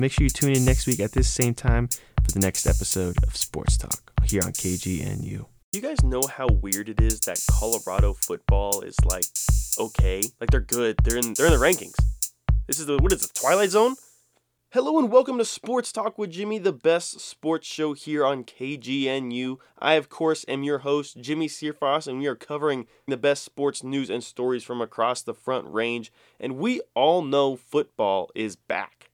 Make sure you tune in next week at this same time for the next episode of Sports Talk here on KGNU. You guys know how weird it is that Colorado football is like okay, like they're good. They're in they're in the rankings. This is the what is the Twilight Zone? Hello and welcome to Sports Talk with Jimmie, the best sports show here on KGNU. I, of course, am your host, Jimmie Searfoss, and we are covering the best sports news and stories from across the front range. And we all know football is back,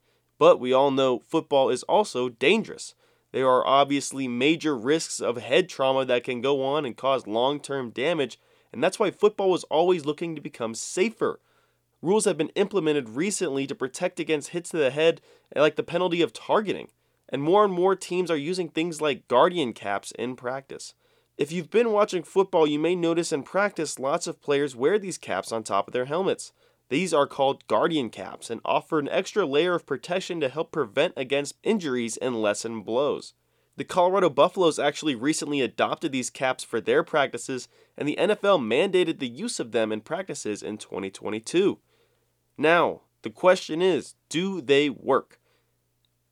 but we all know football is also dangerous. There are obviously major risks of head trauma that can go on and cause long term damage, and that's why football is always looking to become safer. Rules have been implemented recently to protect against hits to the head, like the penalty of targeting. And more and more teams are using things like guardian caps in practice. If you've been watching football, you may notice in practice lots of players wear these caps on top of their helmets. These are called guardian caps and offer an extra layer of protection to help prevent against injuries and lessen blows. The Colorado Buffaloes actually recently adopted these caps for their practices, and the NFL mandated the use of them in practices in 2022. Now, the question is do they work?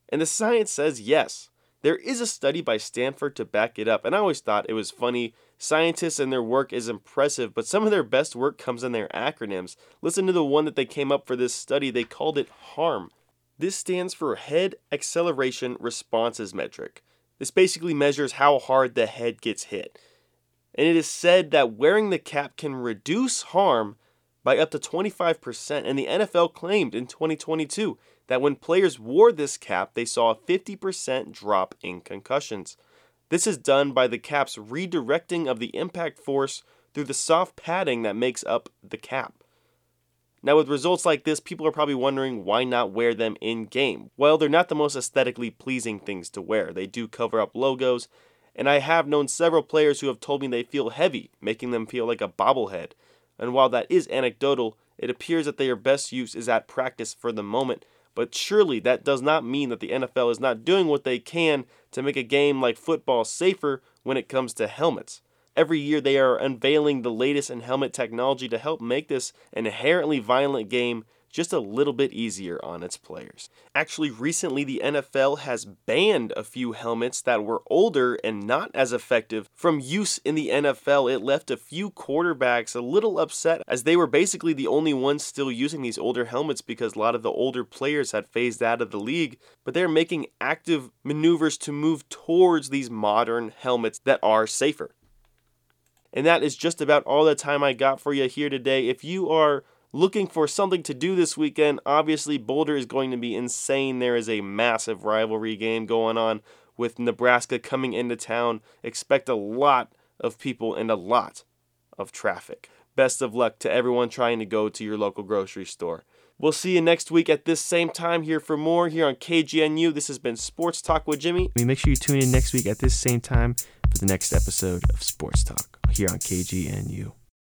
And the science says yes. There is a study by Stanford to back it up, and I always thought it was funny. Scientists and their work is impressive, but some of their best work comes in their acronyms. Listen to the one that they came up for this study, they called it HARM. This stands for Head Acceleration Responses Metric. This basically measures how hard the head gets hit. And it is said that wearing the cap can reduce harm by up to 25%, and the NFL claimed in 2022 that when players wore this cap, they saw a 50% drop in concussions. This is done by the cap's redirecting of the impact force through the soft padding that makes up the cap. Now, with results like this, people are probably wondering why not wear them in game. Well, they're not the most aesthetically pleasing things to wear. They do cover up logos, and I have known several players who have told me they feel heavy, making them feel like a bobblehead and while that is anecdotal, it appears that their best use is at practice for the moment. But surely that does not mean that the NFL is not doing what they can to make a game like football safer when it comes to helmets. Every year they are unveiling the latest in helmet technology to help make this an inherently violent game just a little bit easier on its players. Actually, recently the NFL has banned a few helmets that were older and not as effective from use in the NFL. It left a few quarterbacks a little upset as they were basically the only ones still using these older helmets because a lot of the older players had phased out of the league, but they're making active maneuvers to move towards these modern helmets that are safer. And that is just about all the time I got for you here today. If you are looking for something to do this weekend, obviously Boulder is going to be insane. There is a massive rivalry game going on with Nebraska coming into town. Expect a lot of people and a lot of traffic. Best of luck to everyone trying to go to your local grocery store. We'll see you next week at this same time here for more here on KGNU. This has been Sports Talk with Jimmie. I mean, Make sure you tune in next week at this same time for the next episode of Sports Talk here on KGNU.